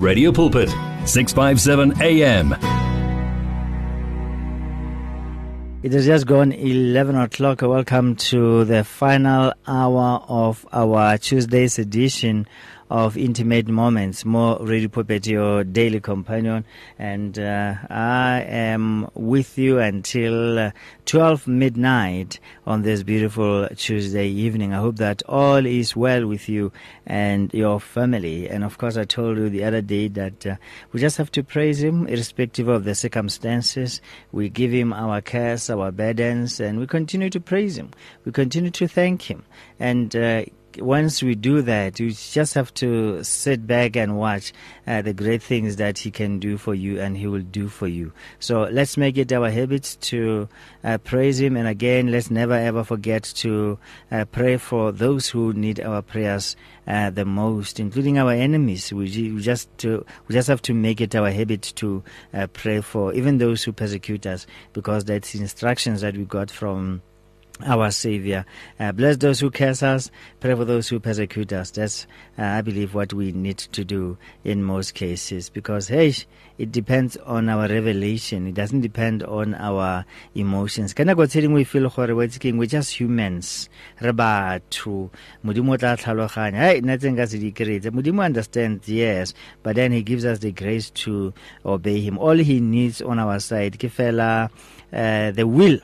Radio Pulpit, 657 AM. It has just gone 11 o'clock. Welcome to the final hour of our Tuesday's edition of Intimate Moments, more Radio Pulpit, your daily companion. And uh, I am with you until uh, 12 midnight on this beautiful Tuesday evening. I hope that all is well with you and your family. And of course, I told you the other day that uh, we just have to praise Him irrespective of the circumstances. We give Him our cares, our burdens, and we continue to praise Him. We continue to thank Him. And uh, once we do that, you just have to sit back and watch uh, the great things that He can do for you and He will do for you. So let's make it our habit to uh, praise Him. And again, let's never ever forget to uh, pray for those who need our prayers uh, the most, including our enemies. We, just to, we just have to make it our habit to uh, pray for even those who persecute us, because that's instructions that we got from our Savior. Uh, bless those who curse us, pray for those who persecute us. That's, uh, I believe, what we need to do in most cases because, hey, it depends on our revelation. It doesn't depend on our emotions. Ka nako tse we feel gore we're just humans. Re batho. Modimo tla tlhaloganya. Hey, nna tse nka se di Modimo understands, yes, but then he gives us the grace to obey him. All he needs on our side ke uh, the will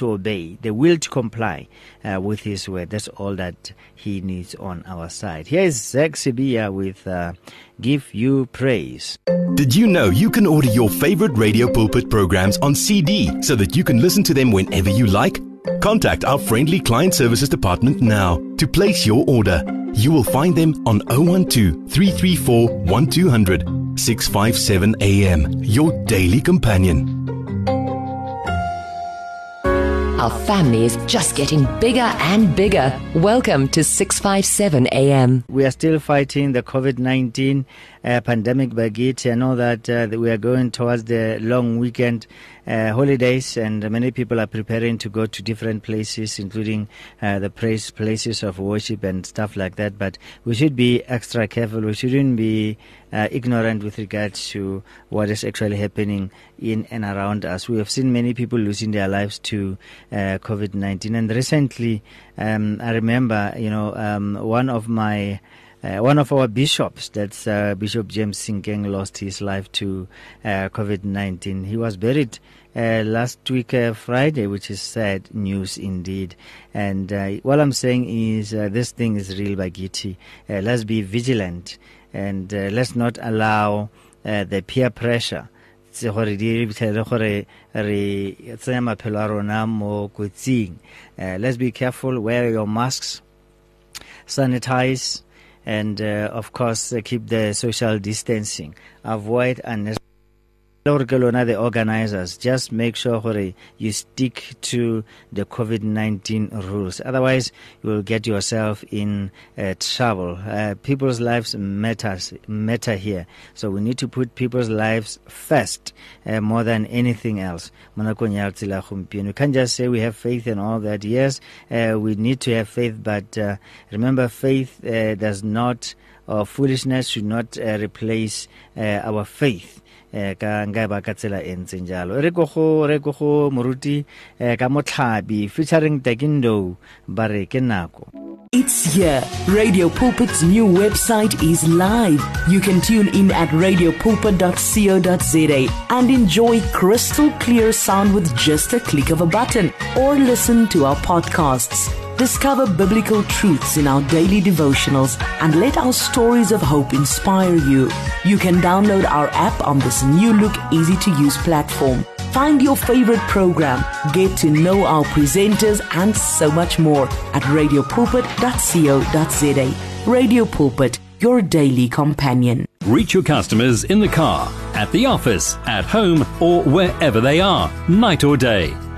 to obey, the will to comply uh, with His word. That's all that He needs on our side. Here is Zach Sibia with uh, Give You Praise. Did you know you can order your favorite radio pulpit programs on CD so that you can listen to them whenever you like? Contact our friendly client services department now to place your order. You will find them on 012 334 1200 657 AM, your daily companion. Our family is just getting bigger and bigger. Welcome to 657 AM. We are still fighting the COVID 19 uh, pandemic Bagit. I know that, uh, that we are going towards the long weekend uh, holidays, and many people are preparing to go to different places, including uh, the place, places of worship and stuff like that. But we should be extra careful. We shouldn't be uh, ignorant with regards to what is actually happening in and around us. We have seen many people losing their lives to uh, COVID 19. And recently, um, I remember, you know, um, one of my uh, one of our bishops, that's uh, Bishop James Sinkeng, lost his life to uh, COVID 19. He was buried uh, last week, uh, Friday, which is sad news indeed. And uh, what I'm saying is this thing is real by Giti. let's be vigilant and let's not allow the peer pressure gore di gore re tsenya maphelo a rona mo kotsing let's be careful wear your masks sanitize and uh, of course uh, keep the social distancing. Avoid unnecessary the organizers just make sure you stick to the COVID-19 rules. Otherwise you will get yourself in uh, trouble. Uh, people's lives matters matter here. So we need to put people's lives first uh, more than anything else. We can't just say we have faith and all that. Yes uh, we need to have faith but uh, remember faith uh, does not or foolishness should not replace our faith eh ka nka ba ka tsela e ntseng jalo re go go re go go moruti eh ka motlhabi featuring Tekindo ba re ke nako It's here. Radio Pulpit's new website is live. You can tune in at radiopulpit.co.za and enjoy crystal clear sound with just a click of a button or listen to our podcasts. Discover biblical truths in our daily devotionals and let our stories of hope inspire you. You can download our app on this new look, easy to use platform. Find your favorite program, get to know our presenters, and so much more at radiopulpit.co.za. Radio Pulpit, your daily companion. Reach your customers in the car, at the office, at home, or wherever they are, night or day.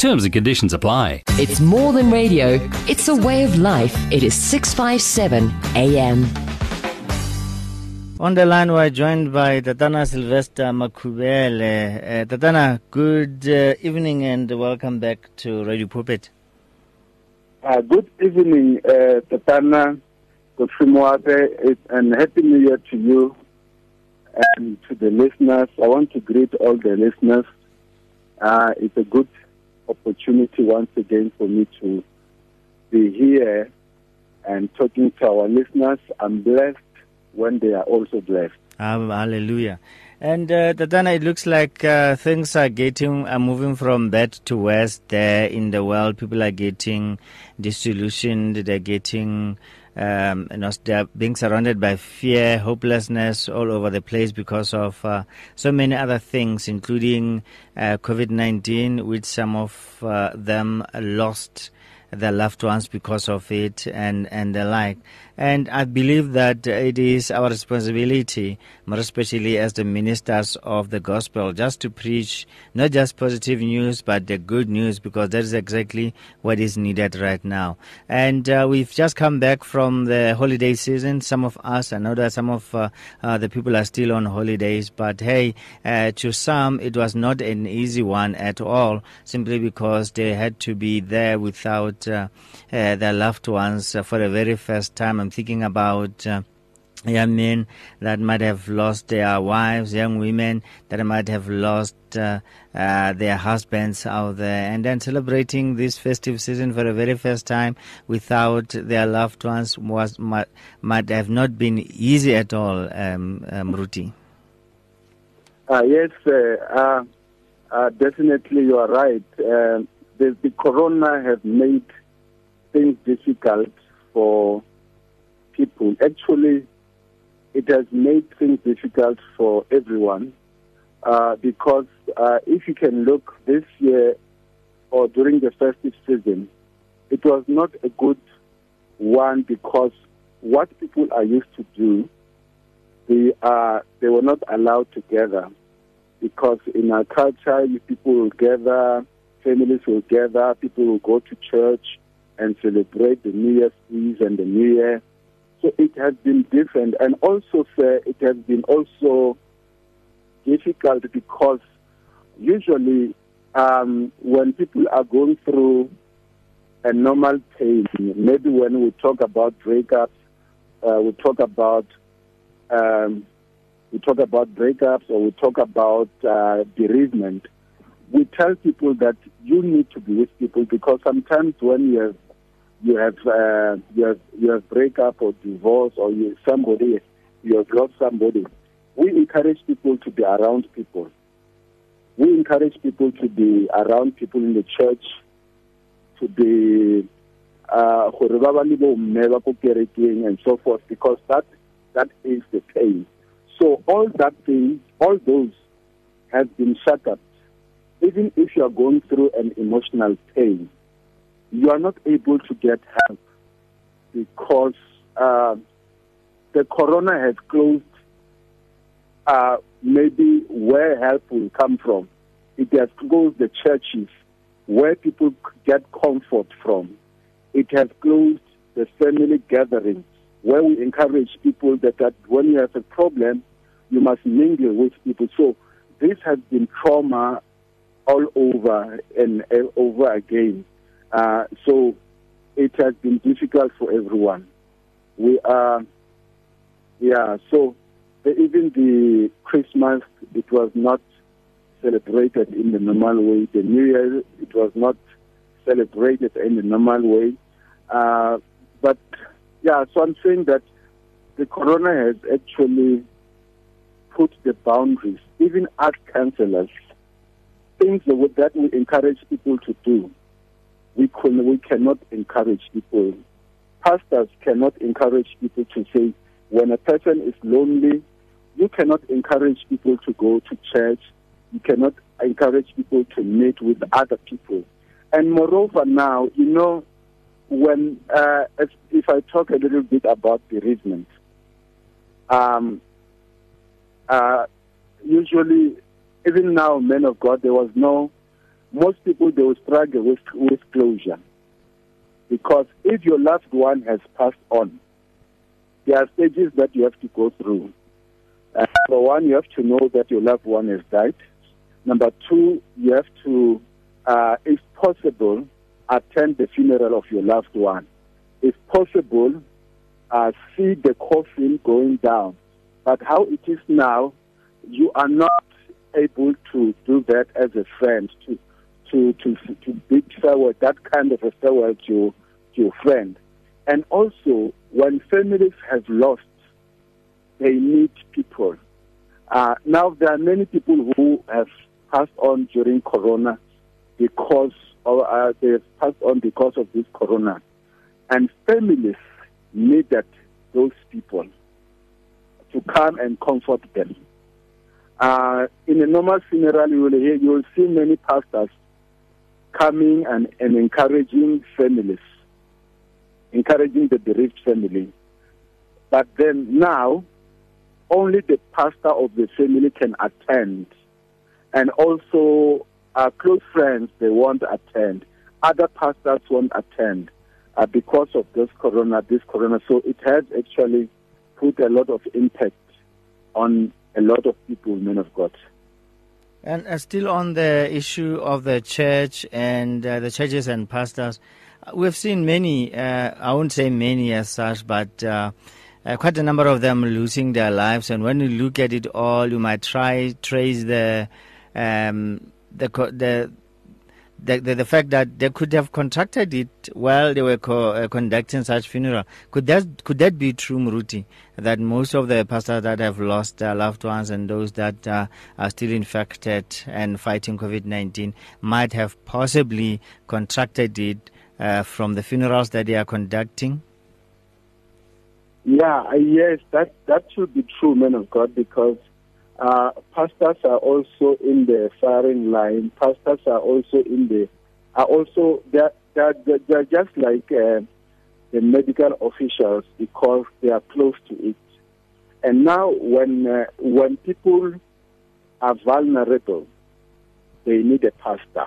Terms and conditions apply. It's more than radio, it's a way of life. It is 657 AM. On the line, we're joined by Tatana Sylvester Makhuvhele. Uh, Tatana, good uh, evening and welcome back to Radio Pulpit. Uh, good evening, uh, Tatana Kofimwabe, and Happy New Year to you and to the listeners. I want to greet all the listeners. Uh, it's a good opportunity once again for me to be here and talking to our listeners. I'm blessed when they are also blessed. Um, hallelujah. And uh, Tatana, it looks like uh, things are getting are moving from bad to worse there in the world. People are getting disillusioned. They're getting um, you know, they're being surrounded by fear, hopelessness all over the place because of uh, so many other things, including uh, COVID 19, which some of uh, them lost their loved ones because of it and, and the like. And I believe that it is our responsibility, more especially as the ministers of the gospel, just to preach not just positive news, but the good news, because that is exactly what is needed right now. And uh, we've just come back from the holiday season. Some of us, I know that some of uh, uh, the people are still on holidays, but hey, uh, to some, it was not an easy one at all, simply because they had to be there without uh, uh, their loved ones for the very first time. I'm thinking about uh, young men that might have lost their wives, young women that might have lost uh, uh, their husbands out there, and then celebrating this festive season for the very first time without their loved ones was might, might have not been easy at all, um, um, Ruti. Uh, yes, uh, uh, definitely you are right. Uh, the, the corona has made things difficult for people. Actually, it has made things difficult for everyone uh, because uh, if you can look this year or during the festive season, it was not a good one because what people are used to do, they are they were not allowed to gather because in our culture, people will gather, families will gather, people will go to church and celebrate the New Year's Eve and the New Year. So it has been different, and also, sir, it has been also difficult because usually um, when people are going through a normal pain, maybe when we talk about breakups, uh, we talk about um, we talk about breakups or we talk about uh, bereavement. We tell people that you need to be with people because sometimes when you have you have uh, you have you have breakup or divorce or you somebody you have lost somebody. We encourage people to be around people. We encourage people to be around people in the church, to be uh, and so forth, because that that is the pain. So all that things, all those have been shut up. Even if you are going through an emotional pain, you are not able to get help because uh, the corona has closed uh, maybe where help will come from. It has closed the churches where people get comfort from. It has closed the family gatherings where we encourage people that, that when you have a problem, you must mingle with people. So this has been trauma all over and over again. Uh, so it has been difficult for everyone. We are, yeah, so the, even the Christmas, it was not celebrated in the normal way. The New Year, it was not celebrated in the normal way. Uh, but yeah, so I'm saying that the corona has actually put the boundaries, even art counselors, things that we encourage people to do we, can, we cannot encourage people. Pastors cannot encourage people to say, when a person is lonely, you cannot encourage people to go to church. You cannot encourage people to meet with other people. And moreover, now, you know, when uh, if, if I talk a little bit about bereavement, um, uh, usually, even now, men of God, there was no. Most people they will struggle with with closure, because if your loved one has passed on, there are stages that you have to go through. Uh, number one, you have to know that your loved one has died. Number two, you have to, uh, if possible, attend the funeral of your loved one. If possible, uh, see the coffin going down. But how it is now, you are not able to do that as a friend, to to to to bid farewell, that kind of a farewell to, to your friend. And also, when families have lost, they need people. Uh, now, there are many people who have passed on during Corona because or uh, they have passed on because of this Corona, and families needed those people to come and comfort them. Uh, in a normal funeral, you will hear, you will see many pastors coming and, and encouraging families, encouraging the bereaved family. But then now, only the pastor of the family can attend, and also our close friends they won't attend. Other pastors won't attend uh, because of this corona. This corona, so it has actually put a lot of impact on a lot of people, men of God. And uh, still on the issue of the church and uh, the churches and pastors, we've seen many, uh, I won't say many as such, but uh, uh, quite a number of them losing their lives. And when you look at it all, you might try trace the um, the the the, the, the, fact that they could have contracted it while they were co- uh, conducting such funeral. Could that could that be true, Muruti? That most of the pastors that have lost their loved ones and those that uh, are still infected and fighting COVID nineteen might have possibly contracted it uh, from the funerals that they are conducting. Yeah, yes, that that should be true, man of God, because uh, pastors are also in the firing line. Pastors are also in the are also they're they're, they're just like uh, the medical officials because they are close to it. And now, when uh, when people are vulnerable, they need a pastor.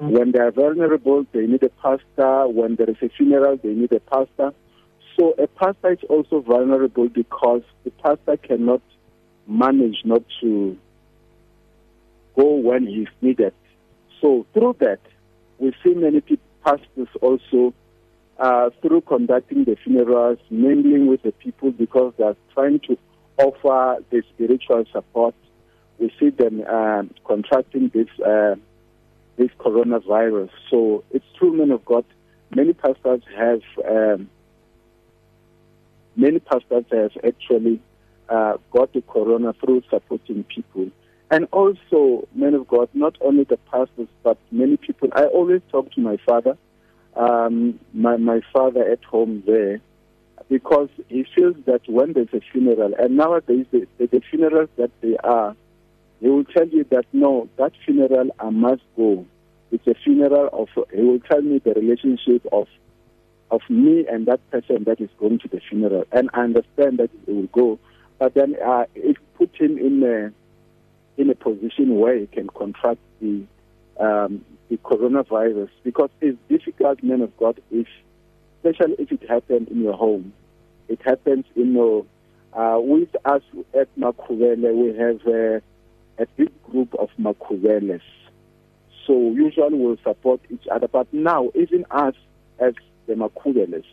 Mm-hmm. When they are vulnerable, they need a pastor. When there is a funeral, they need a pastor. So a pastor is also vulnerable because the pastor cannot manage not to go when he's needed. So through that, we see many people, pastors also, uh, through conducting the funerals, mingling with the people because they're trying to offer the spiritual support. We see them uh, contracting this uh, this coronavirus. So it's true, men of God. Many pastors have um, many pastors have actually uh, got the corona through supporting people. And also, men of God, not only the pastors, but many people. I always talk to my father, um, my, my father at home there, because he feels that when there's a funeral, and nowadays the, the, the funerals that they are, he will tell you that no, that funeral I must go. It's a funeral of, he will tell me the relationship of of me and that person that is going to the funeral. And I understand that he will go but then uh, it put him in a in a position where he can contract the um, the coronavirus because it's difficult, man of God, if especially if it happens in your home. It happens in your uh, with us at Makhuvhele, we have a, a big group of Makhuvheles. So usually we'll support each other. But now, even us as the Makhuvheles,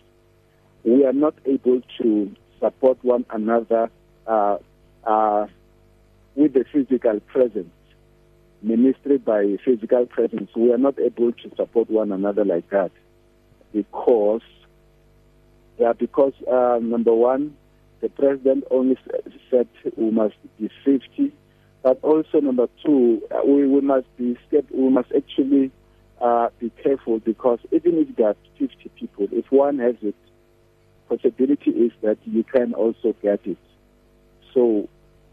we are not able to support one another uh, uh, with the physical presence, ministered by physical presence, we are not able to support one another like that because, yeah, because uh, number one, the president only said we must be 50, but also number two, uh, we, we must be we must actually uh, be careful because even if there are 50 people, if one has it, possibility is that you can also get it. So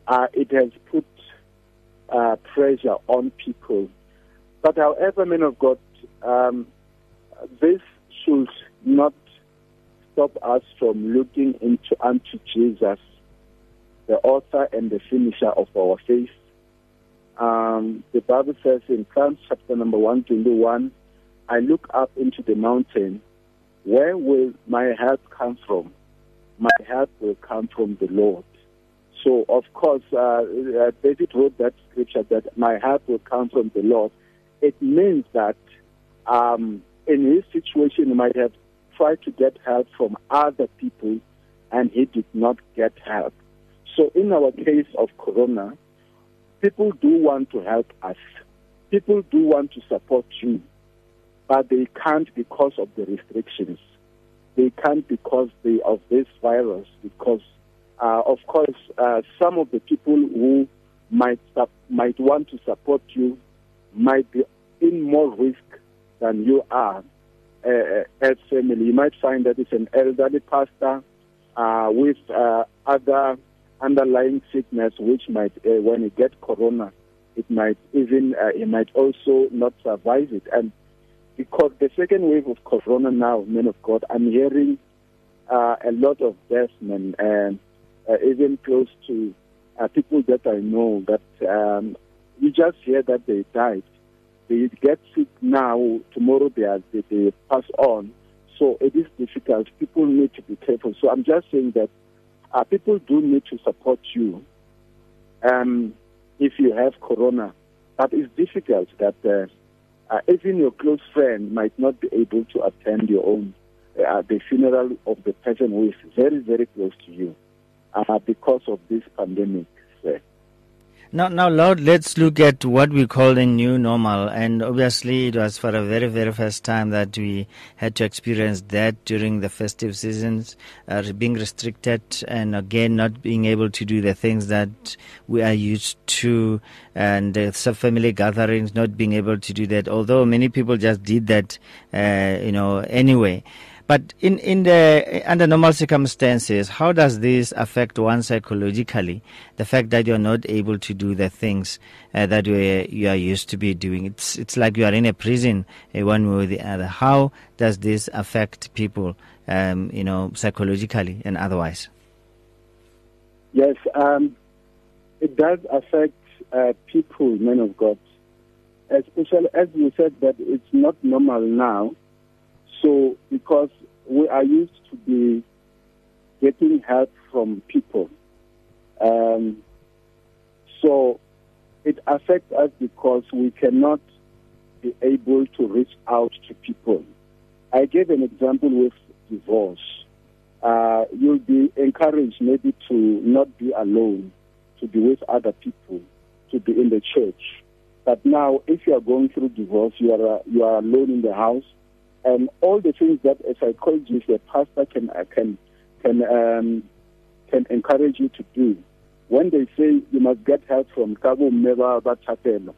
uh, it has put uh, pressure on people. But however, men of God, um, this should not stop us from looking into unto Jesus, the author and the finisher of our faith. Um, the Bible says in Psalms chapter number 121, I look up into the mountain. Where will my help come from? My help will come from the Lord. So, of course, uh, uh, David wrote that scripture that my help will come from the Lord. It means that um, in his situation, he might have tried to get help from other people and he did not get help. So, in our case of Corona, people do want to help us. People do want to support you, but they can't because of the restrictions. They can't because they, of this virus, because uh, of course, uh, some of the people who might might want to support you might be in more risk than you are uh, as family. You might find that it's an elderly pastor uh, with uh, other underlying sickness, which might, uh, when you get corona, it might even it might also not survive it. And because the second wave of corona now, men of God, I'm hearing a lot of deaths, man, and uh, even close to uh, people that I know that um, you just hear that they died. They get sick now, tomorrow they, are, they, they pass on. So it is difficult. People need to be careful. So I'm just saying that uh, people do need to support you um, if you have corona. But it's difficult that uh, uh, even your close friend might not be able to attend your own uh, the funeral of the person who is very, very close to you uh, because of this pandemic. Sir. Now, now, Lord, let's look at what we call the new normal. And obviously, it was for a very, very first time that we had to experience that during the festive seasons, uh, being restricted and again not being able to do the things that we are used to, and uh, family gatherings not being able to do that. Although many people just did that, uh, you know, anyway. But in, in the, under normal circumstances, how does this affect one psychologically? The fact that you're not able to do the things uh, that you, you are used to be doing. It's, it's like you are in a prison uh, one way or the other. How does this affect people, um, you know, psychologically and otherwise? Yes, um, it does affect uh, people, men of God. Especially as you said that it's not normal now so, because we are used to be getting help from people, um, so it affects us because we cannot be able to reach out to people. I gave an example with divorce. Uh, you'll be encouraged maybe to not be alone, to be with other people, to be in the church. But now, if you are going through divorce, you are you are alone in the house and all the things that a psychologist, a pastor can uh, can can um, can encourage you to do. When they say you must get help from Kabo Meva Chapel,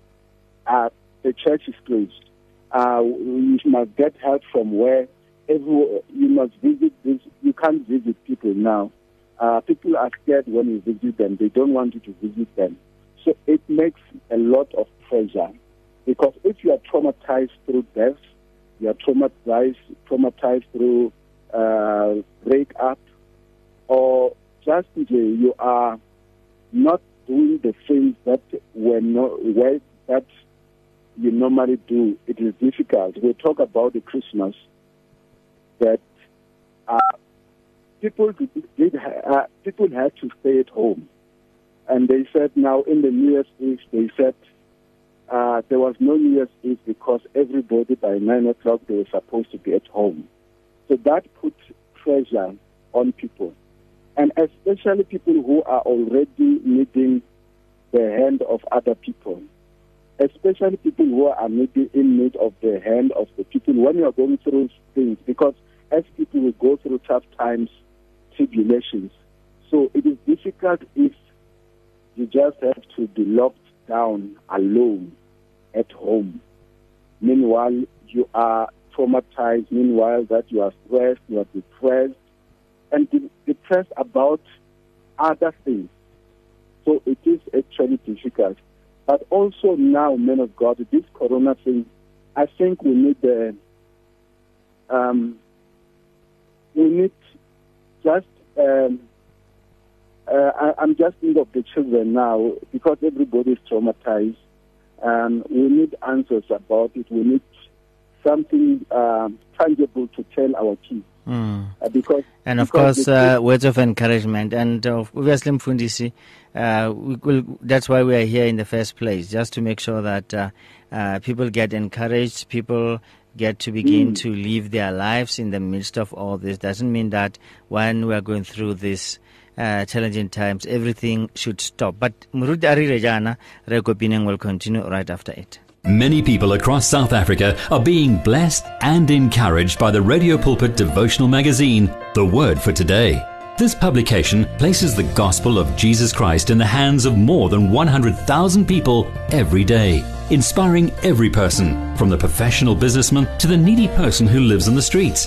uh, the church is closed. Uh, you must get help from where every, you must visit this. You can't visit people now. Uh, people are scared when you visit them. They don't want you to visit them. So it makes a lot of pressure because if you are traumatized through death, you are traumatized, traumatized through uh, breakup, or just you are not doing the things that were where, that you normally do. It is difficult. We talk about the Christmas that uh, people did, uh, people had to stay at home, and they said now in the New Year's Eve they said uh, there was no New Year's Eve because everybody by 9 o'clock they were supposed to be at home. So that put pressure on people. And especially people who are already needing the hand of other people. Especially people who are maybe in need of the hand of the people when you are going through things. Because as people will go through tough times, tribulations. So it is difficult if you just have to be locked down alone at home. Meanwhile, you are traumatized, meanwhile that you are stressed, you are depressed, and de- depressed about other things. So it is actually difficult. But also now, men of God, this corona thing, I think we need the, um, we need just, um, uh, I, am just thinking of the children now because everybody is traumatized. Um, we need answers about it. We need something um, tangible to tell our kids. Mm. Uh, because and of because course uh, words of encouragement and uh, obviously mfundisi uh, we will, that's why we are here in the first place just to make sure that uh, uh, people get encouraged people get to begin Mm. to live their lives in the midst of all this doesn't mean that when we are going through this uh, challenging times everything should stop but Muruti Arire Jana Rekopineng will continue right after it Many people across South Africa are being blessed and encouraged by the Radio Pulpit devotional magazine, The Word for Today. This publication places the gospel of Jesus Christ in the hands of more than 100,000 people every day, inspiring every person, from the professional businessman to the needy person who lives on the streets.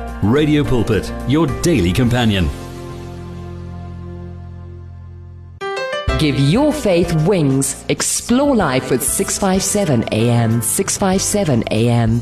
Radio Pulpit, your daily companion. Give your faith wings. Explore life with 657 AM. 657 AM.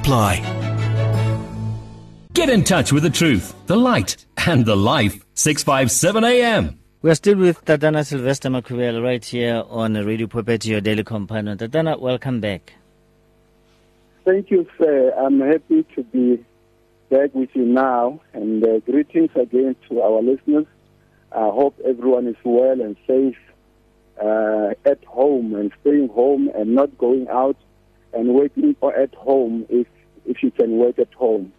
apply. Get in touch with the truth, the light, and the life. 657 AM. We are still with Tatana Sylvester Makhuvhele right here on Radio Pulpit, your daily companion. Tatana, welcome back. Thank you, sir. I'm happy to be back with you now, and uh, greetings again to our listeners. I hope everyone is well and safe uh, at home and staying home and not going out and working or at home if if you can work at home.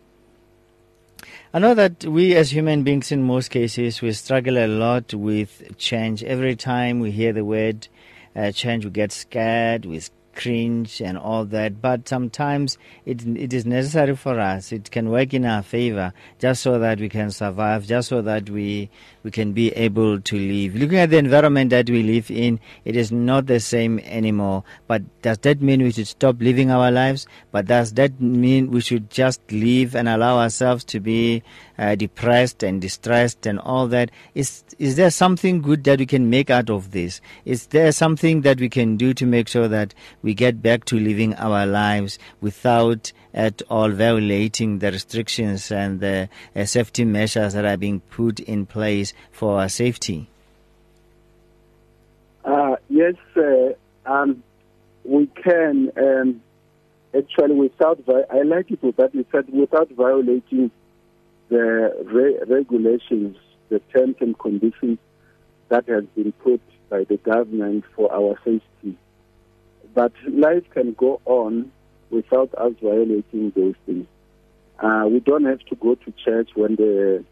I know that we as human beings, in most cases, we struggle a lot with change. Every time we hear the word uh, change, we get scared, we cringe, and all that. But sometimes it, it is necessary for us. It can work in our favor just so that we can survive, just so that we we can be able to live. Looking at the environment that we live in, it is not the same anymore. But does that mean we should stop living our lives? But does that mean we should just live and allow ourselves to be uh, depressed and distressed and all that? Is is there something good that we can make out of this? Is there something that we can do to make sure that we get back to living our lives without at all violating the restrictions and the uh, safety measures that are being put in place for our safety? Uh, yes, uh, um, we can um, actually without. I like it that you said without violating the re- regulations, the terms and conditions that has been put by the government for our safety. But life can go on without us violating those things. Uh, we don't have to go to church when the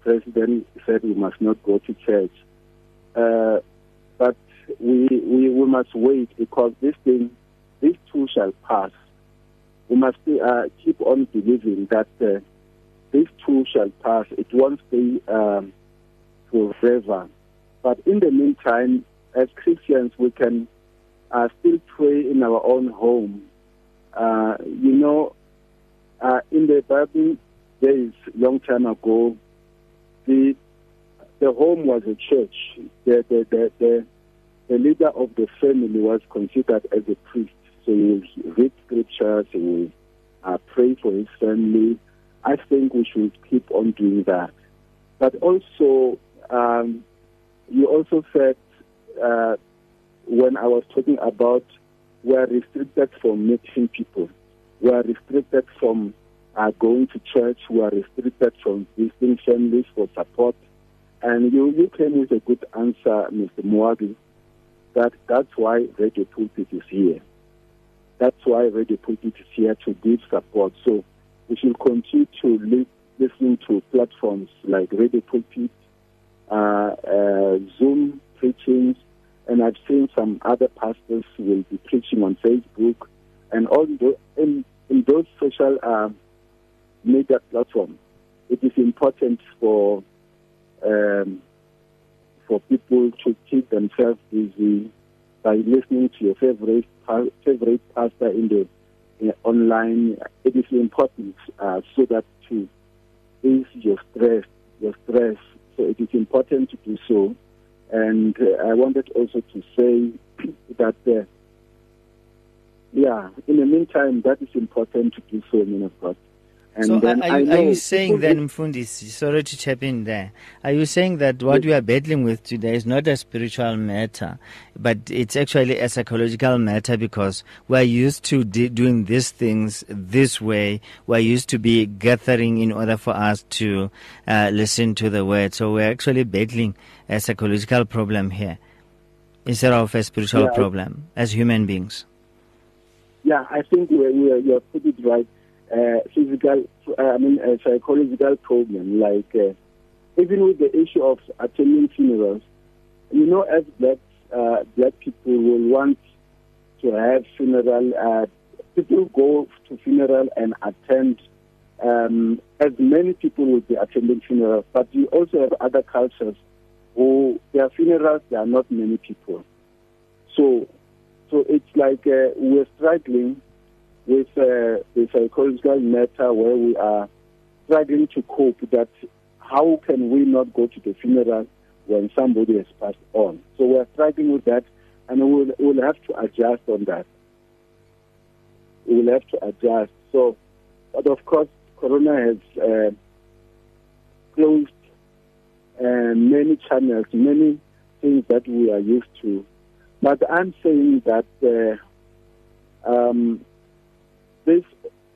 president said we must not go to church. Uh, but we, we, we must wait because this thing, this too shall pass. We must uh, keep on believing that uh, this too shall pass. It won't stay um, forever. But in the meantime, as Christians, we can uh, still pray in our own home. Uh, you know, uh, in the Bible days, long time ago, the the home was a church. The the, the, the, the leader of the family was considered as a priest. So he read scriptures, he uh, pray for his family. I think we should keep on doing that. But also, um, you also said uh, when I was talking about we are restricted from meeting people, we are restricted from uh, going to church, we are restricted from visiting families for support. And you, you came with a good answer, Mr. Moabi, that that's why Radio Pulpit is here. That's why Radio Pulpit is here to give support. So we should continue to li- listen to platforms like Radio Pulpit, uh, uh, Zoom preachings, and I've seen some other pastors who will be preaching on Facebook and all the, in, in those social uh, media platforms. It is important for um, for people to keep themselves busy by listening to your favorite favorite pastor in the in online. It is important uh, so that to ease your stress, your stress. So it is important to do so. And uh, I wanted also to say that, uh, yeah, in the meantime, that is important to do so, men of God. And so are, are, you, are you saying then, Mfundisi, sorry to chip in there, are you saying that what we are battling with today is not a spiritual matter, but it's actually a psychological matter because we're used to de- doing these things this way. We're used to be gathering in order for us to uh, listen to the word. So we're actually battling a psychological problem here instead of a spiritual yeah, problem as human beings. Yeah, I think we we you have put it right uh, physical, uh, I mean, a psychological problem. Like uh, even with the issue of attending funerals, you know, as black uh, black people will want to have funeral. Uh, people go to funeral and attend. Um, as many people will be attending funerals, but you also have other cultures who their funerals there are not many people. So, so it's like uh, we're struggling with uh, the psychological matter where we are struggling to cope that how can we not go to the funeral when somebody has passed on. So we are struggling with that and we'll, we'll have to adjust on that. We will have to adjust. So, but of course, Corona has uh, closed uh, many channels, many things that we are used to. But I'm saying that uh, um, this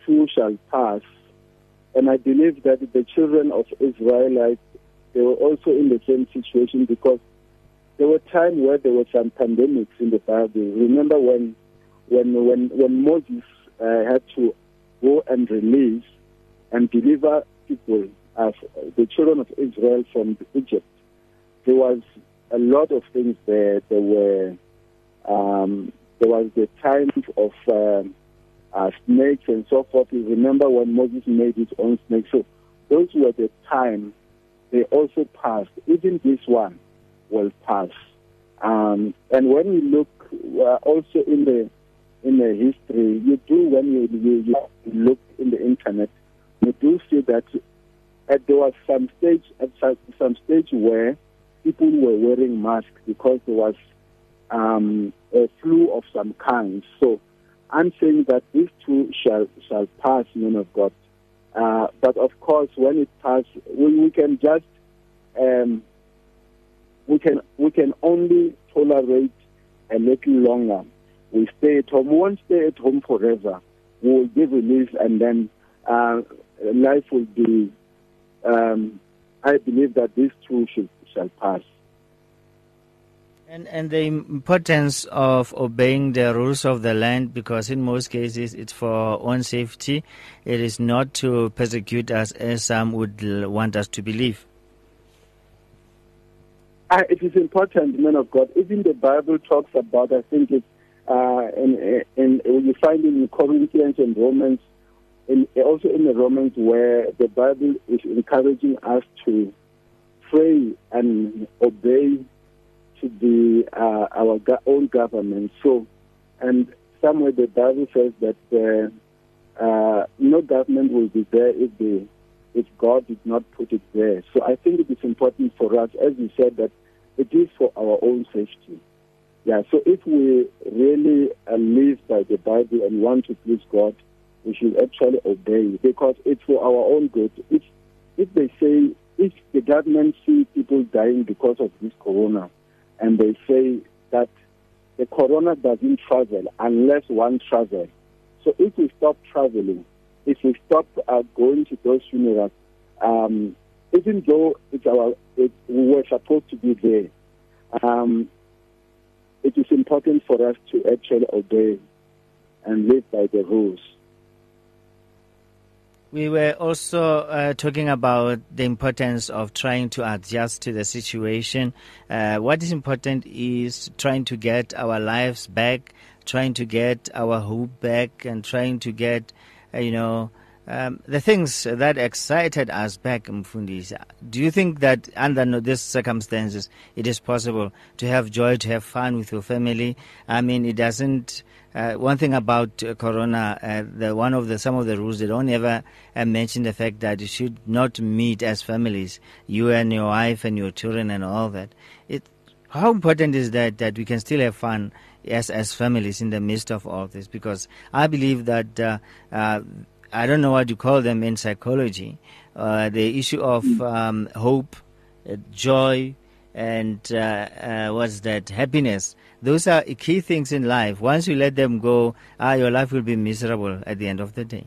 too shall pass. And I believe that the children of Israelites, they were also in the same situation because there were times where there were some pandemics in the Bible. Remember when, when, when, when Moses uh, had to go and release and deliver people, as the children of Israel from Egypt, there was a lot of things there. There were um, there was the time of um, uh, snakes and so forth. You remember when Moses made his own snake. So those were the times they also passed. Even this one will pass. Um, and when you look uh, also in the in the history, you do when you, you, you look in the internet, you do see that uh, there was some stage at some stage where people were wearing masks because there was um, a flu of some kind. So I'm saying that these two shall shall pass, men of God. Uh, but of course, when it passes, we, we can just um, we can we can only tolerate a little longer. We stay at home. We won't stay at home forever. We will be released, and then uh, life will be. Um, I believe that these two should, shall pass. And, and the importance of obeying the rules of the land, because in most cases it's for our own safety. It is not to persecute us as some would want us to believe. Uh, it is important, men of God. Even the Bible talks about, I think it's, uh, in, in, you find in Corinthians and Romans, and also in the Romans, where the Bible is encouraging us to pray and obey to be uh, our go- own government. So, and somewhere the Bible says that uh, uh, no government will be there if the if God did not put it there. So I think it is important for us, as you said, that it is for our own safety. Yeah. So if we really uh, live by the Bible and want to please God, we should actually obey because it's for our own good. If if they say if the government see people dying because of this corona, and they say that the corona doesn't travel unless one travels. So if we stop traveling, if we stop uh, going to those funerals, um, even though it's our, it, we were supposed to be there, um, it is important for us to actually obey and live by the rules. We were also uh, talking about the importance of trying to adjust to the situation. Uh, what is important is trying to get our lives back, trying to get our hope back, and trying to get, uh, you know, um, the things that excited us back, Mfundisi. Do you think that under these circumstances, it is possible to have joy, to have fun with your family? I mean, it doesn't uh, one thing about uh, Corona, uh, the one of the some of the rules they don't ever uh, mention the fact that you should not meet as families, you and your wife and your children and all that. It, how important is that that we can still have fun as as families in the midst of all this? Because I believe that uh, uh, I don't know what you call them in psychology, the issue of um, hope, joy, and what's that happiness those are key things in life. Once you let them go, ah, your life will be miserable at the end of the day.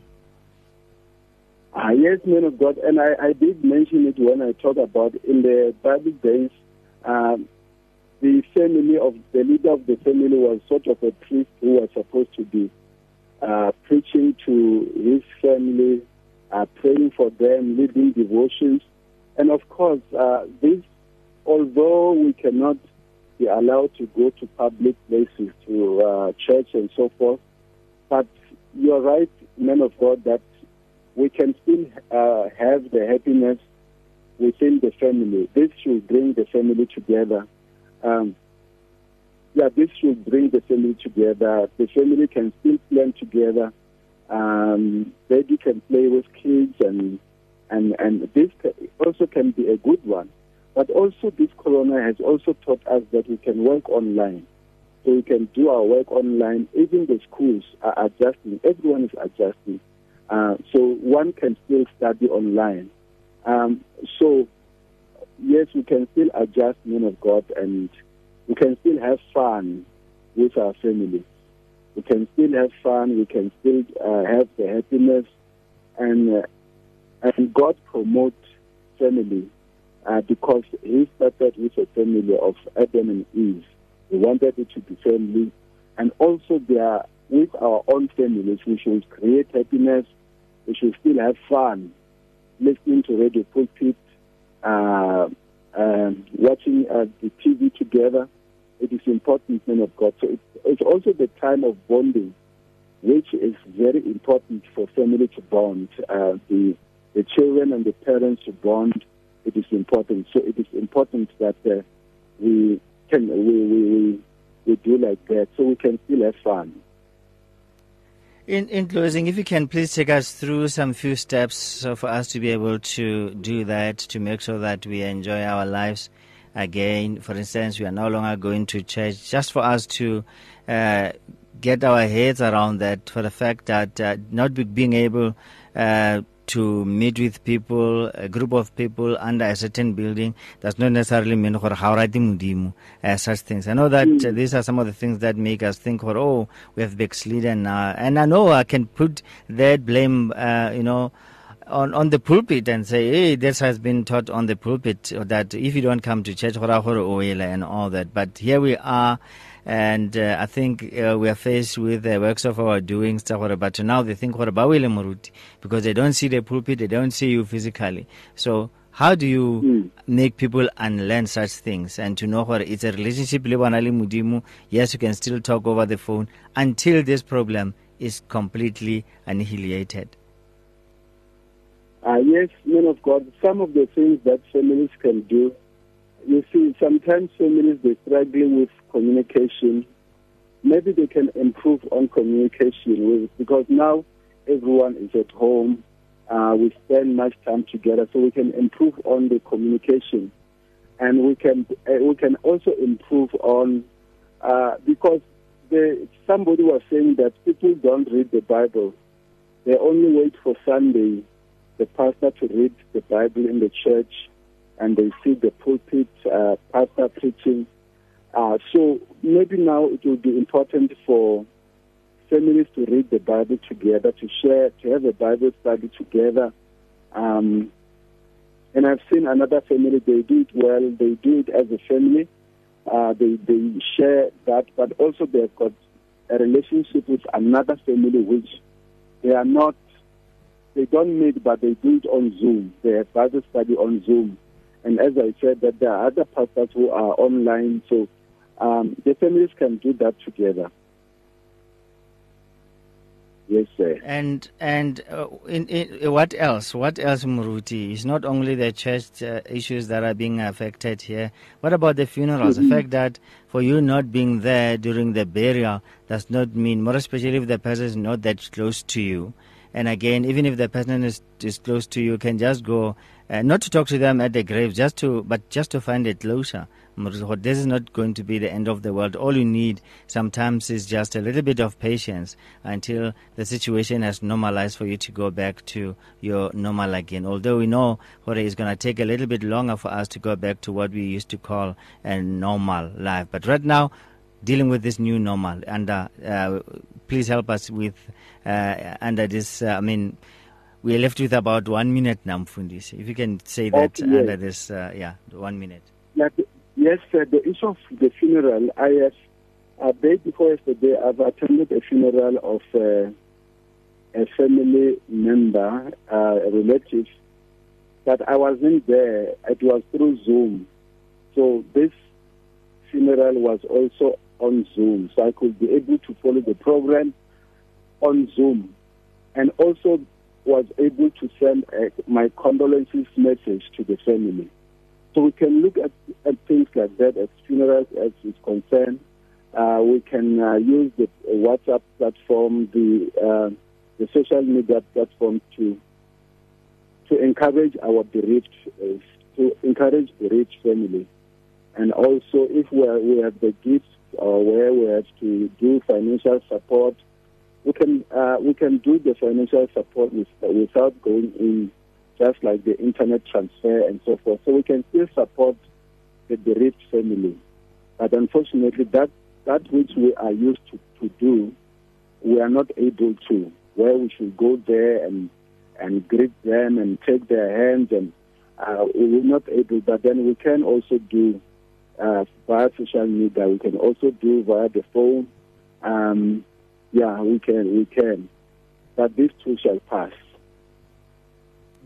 Ah, yes, man of God, and I, I did mention it when I talked about in the Bible days. Um, the family of the leader of the family was sort of a priest who was supposed to be uh, preaching to his family, uh, praying for them, leading devotions, and of course, uh, this, although we cannot be allowed to go to public places, to uh, church and so forth. But you're right, men of God, that we can still uh, have the happiness within the family. This should bring the family together. Um, yeah, this should bring the family together. The family can still plan together. Um, baby can play with kids, and and and this also can be a good one. But also this corona has also taught us that we can work online. So we can do our work online. Even the schools are adjusting. Everyone is adjusting. Uh, so one can still study online. Um, so yes, we can still adjust, men of God, and we can still have fun with our families. We can still have fun. We can still uh, have the happiness, and uh, and God promote family uh, because he started with a family of Adam and Eve. He wanted it to be family. And also there, with our own families, we should create happiness. We should still have fun, listening to radio pulpit, uh, um, watching uh, the TV together. It is important, men of God. So it's, it's also the time of bonding, which is very important for family to bond. Uh, the the children and the parents to bond it is important. So it is important that uh, we can we, we we do like that, so we can still have fun. In, in closing, if you can please take us through some few steps so for us to be able to do that, to make sure that we enjoy our lives again. For instance, we are no longer going to church, just for us to uh, get our heads around that, for the fact that uh, not being able uh, to meet with people, a group of people under a certain building does not necessarily mean for uh, such things. I know that mm. uh, these are some of the things that make us think, for, oh, we have backslidden now. And I know I can put that blame, uh, you know, on, on the pulpit and say, hey, this has been taught on the pulpit that if you don't come to church, and all that. But here we are and uh, I think uh, we are faced with the works of our doings but now they think what about William Muruti? because they don't see the pulpit they don't see you physically so how do you mm. make people unlearn such things and to know what it's a relationship yes you can still talk over the phone until this problem is completely annihilated uh, yes men of god some of the things that families can do you see, sometimes families they struggling with communication. Maybe they can improve on communication with because now everyone is at home. Uh, we spend much time together, so we can improve on the communication, and we can uh, we can also improve on uh, because the, somebody was saying that people don't read the Bible. They only wait for Sunday, the pastor to read the Bible in the church, and they see the pulpit uh, pastor preaching. Uh, so maybe now it will be important for families to read the Bible together, to share, to have a Bible study together. Um, and I've seen another family, they do it well, they do it as a family. Uh, they, they share that, but also they've got a relationship with another family which they are not, they don't meet, but they do it on Zoom. They have Bible study on Zoom. And as I said, that there are other pastors who are online, so um, the families can do that together. Yes, sir. And and uh, in, in, what else? What else, Muruti? It's not only the church uh, issues that are being affected here. What about the funerals? Mm-hmm. The fact that for you not being there during the burial does not mean, more especially if the person is not that close to you. And again, even if the person is, is close to you, can just go, uh, not to talk to them at the grave, just to, but just to find a closure. This is not going to be the end of the world. All you need sometimes is just a little bit of patience until the situation has normalized for you to go back to your normal again. Although we know what is going to take a little bit longer for us to go back to what we used to call a normal life. But right now, dealing with this new normal, and uh, uh, please help us with uh, under this. Uh, I mean, we are left with about one minute now, Mfundisi. If you can say that Okay, yes. under this, uh, yeah, one minute. Like, yes, sir, the issue of the funeral, I have, a day before yesterday, I've attended a funeral of uh, a family member, uh, a relative, but I wasn't there. It was through Zoom. So this funeral was also on Zoom, so I could be able to follow the program on Zoom, and also was able to send uh, my condolences message to the family. So we can look at, at things like that as funerals as is concerned. Uh, we can uh, use the WhatsApp platform, the uh, the social media platform to to encourage our bereaved, uh, to encourage bereaved family, and also if we are, we have the gifts or where we have to do financial support, we can uh, we can do the financial support without going in just like the internet transfer and so forth. So we can still support the bereaved family. But unfortunately, that, that which we are used to, to do, we are not able to, where we should go there and, and greet them and take their hands, and uh, we will not able. But then we can also do uh, via social media. We can also do via the phone. Um, yeah, we can, we can. But this too shall pass.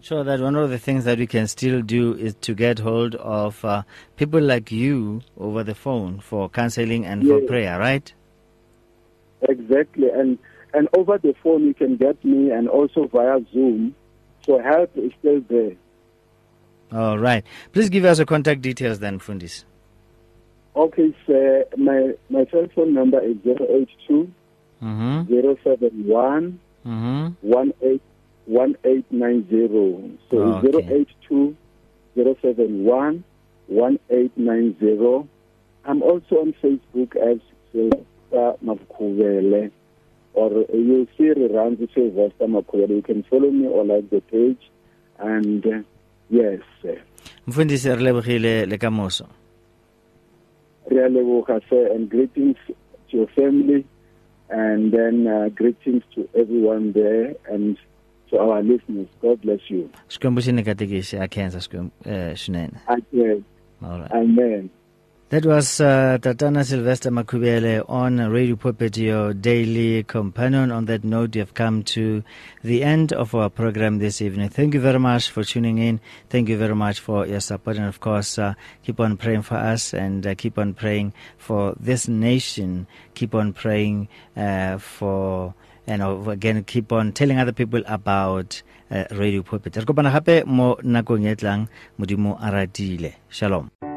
Sure, that one of the things that we can still do is to get hold of uh, people like you over the phone for counseling and for prayer, right? Exactly, and and over the phone you can get me, and also via Zoom. So help is still there. All right. Please give us your contact details then, Fundis. Okay, so my my cell phone number is zero eight two. Zero seven one one eight one eight nine zero. So zero eight two zero seven one one eight nine zero. I'm also on Facebook as Sylvester Makhuvhele, or you see around Sylvester Makhuvhele. You can follow me or like the page, and uh, yes. Mfundisi re lebogile le kamoso. Re a leboga, and greetings to your family, and then uh, greetings to everyone there and to our listeners. God bless you. Xikwembu xi nyika tikisi a khensa swinene. Amen. All right. Amen. That was uh, Tatana Sylvester Makhuvhele on Radio Pulpit, your daily companion. On that note, you have come to the end of our program this evening. Thank you very much for tuning in. Thank you very much for your support. And of course, uh, keep on praying for us and uh, keep on praying for this nation. Keep on praying uh, for, and again, keep on telling other people about uh, Radio gape mo. Shalom.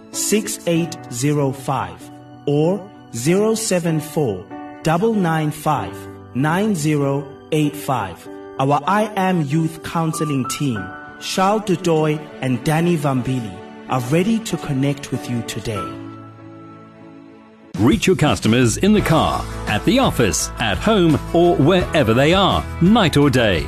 6805 or 074 9085. Our I Am Youth Counseling team, Charles Dudoy and Danny Vambili, are ready to connect with you today. Reach your customers in the car, at the office, at home, or wherever they are, night or day.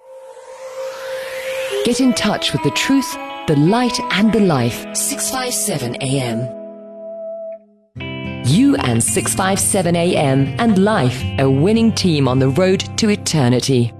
Get in touch with the truth, the light, and the life. 657 AM. You and 657 AM and life, a winning team on the road to eternity.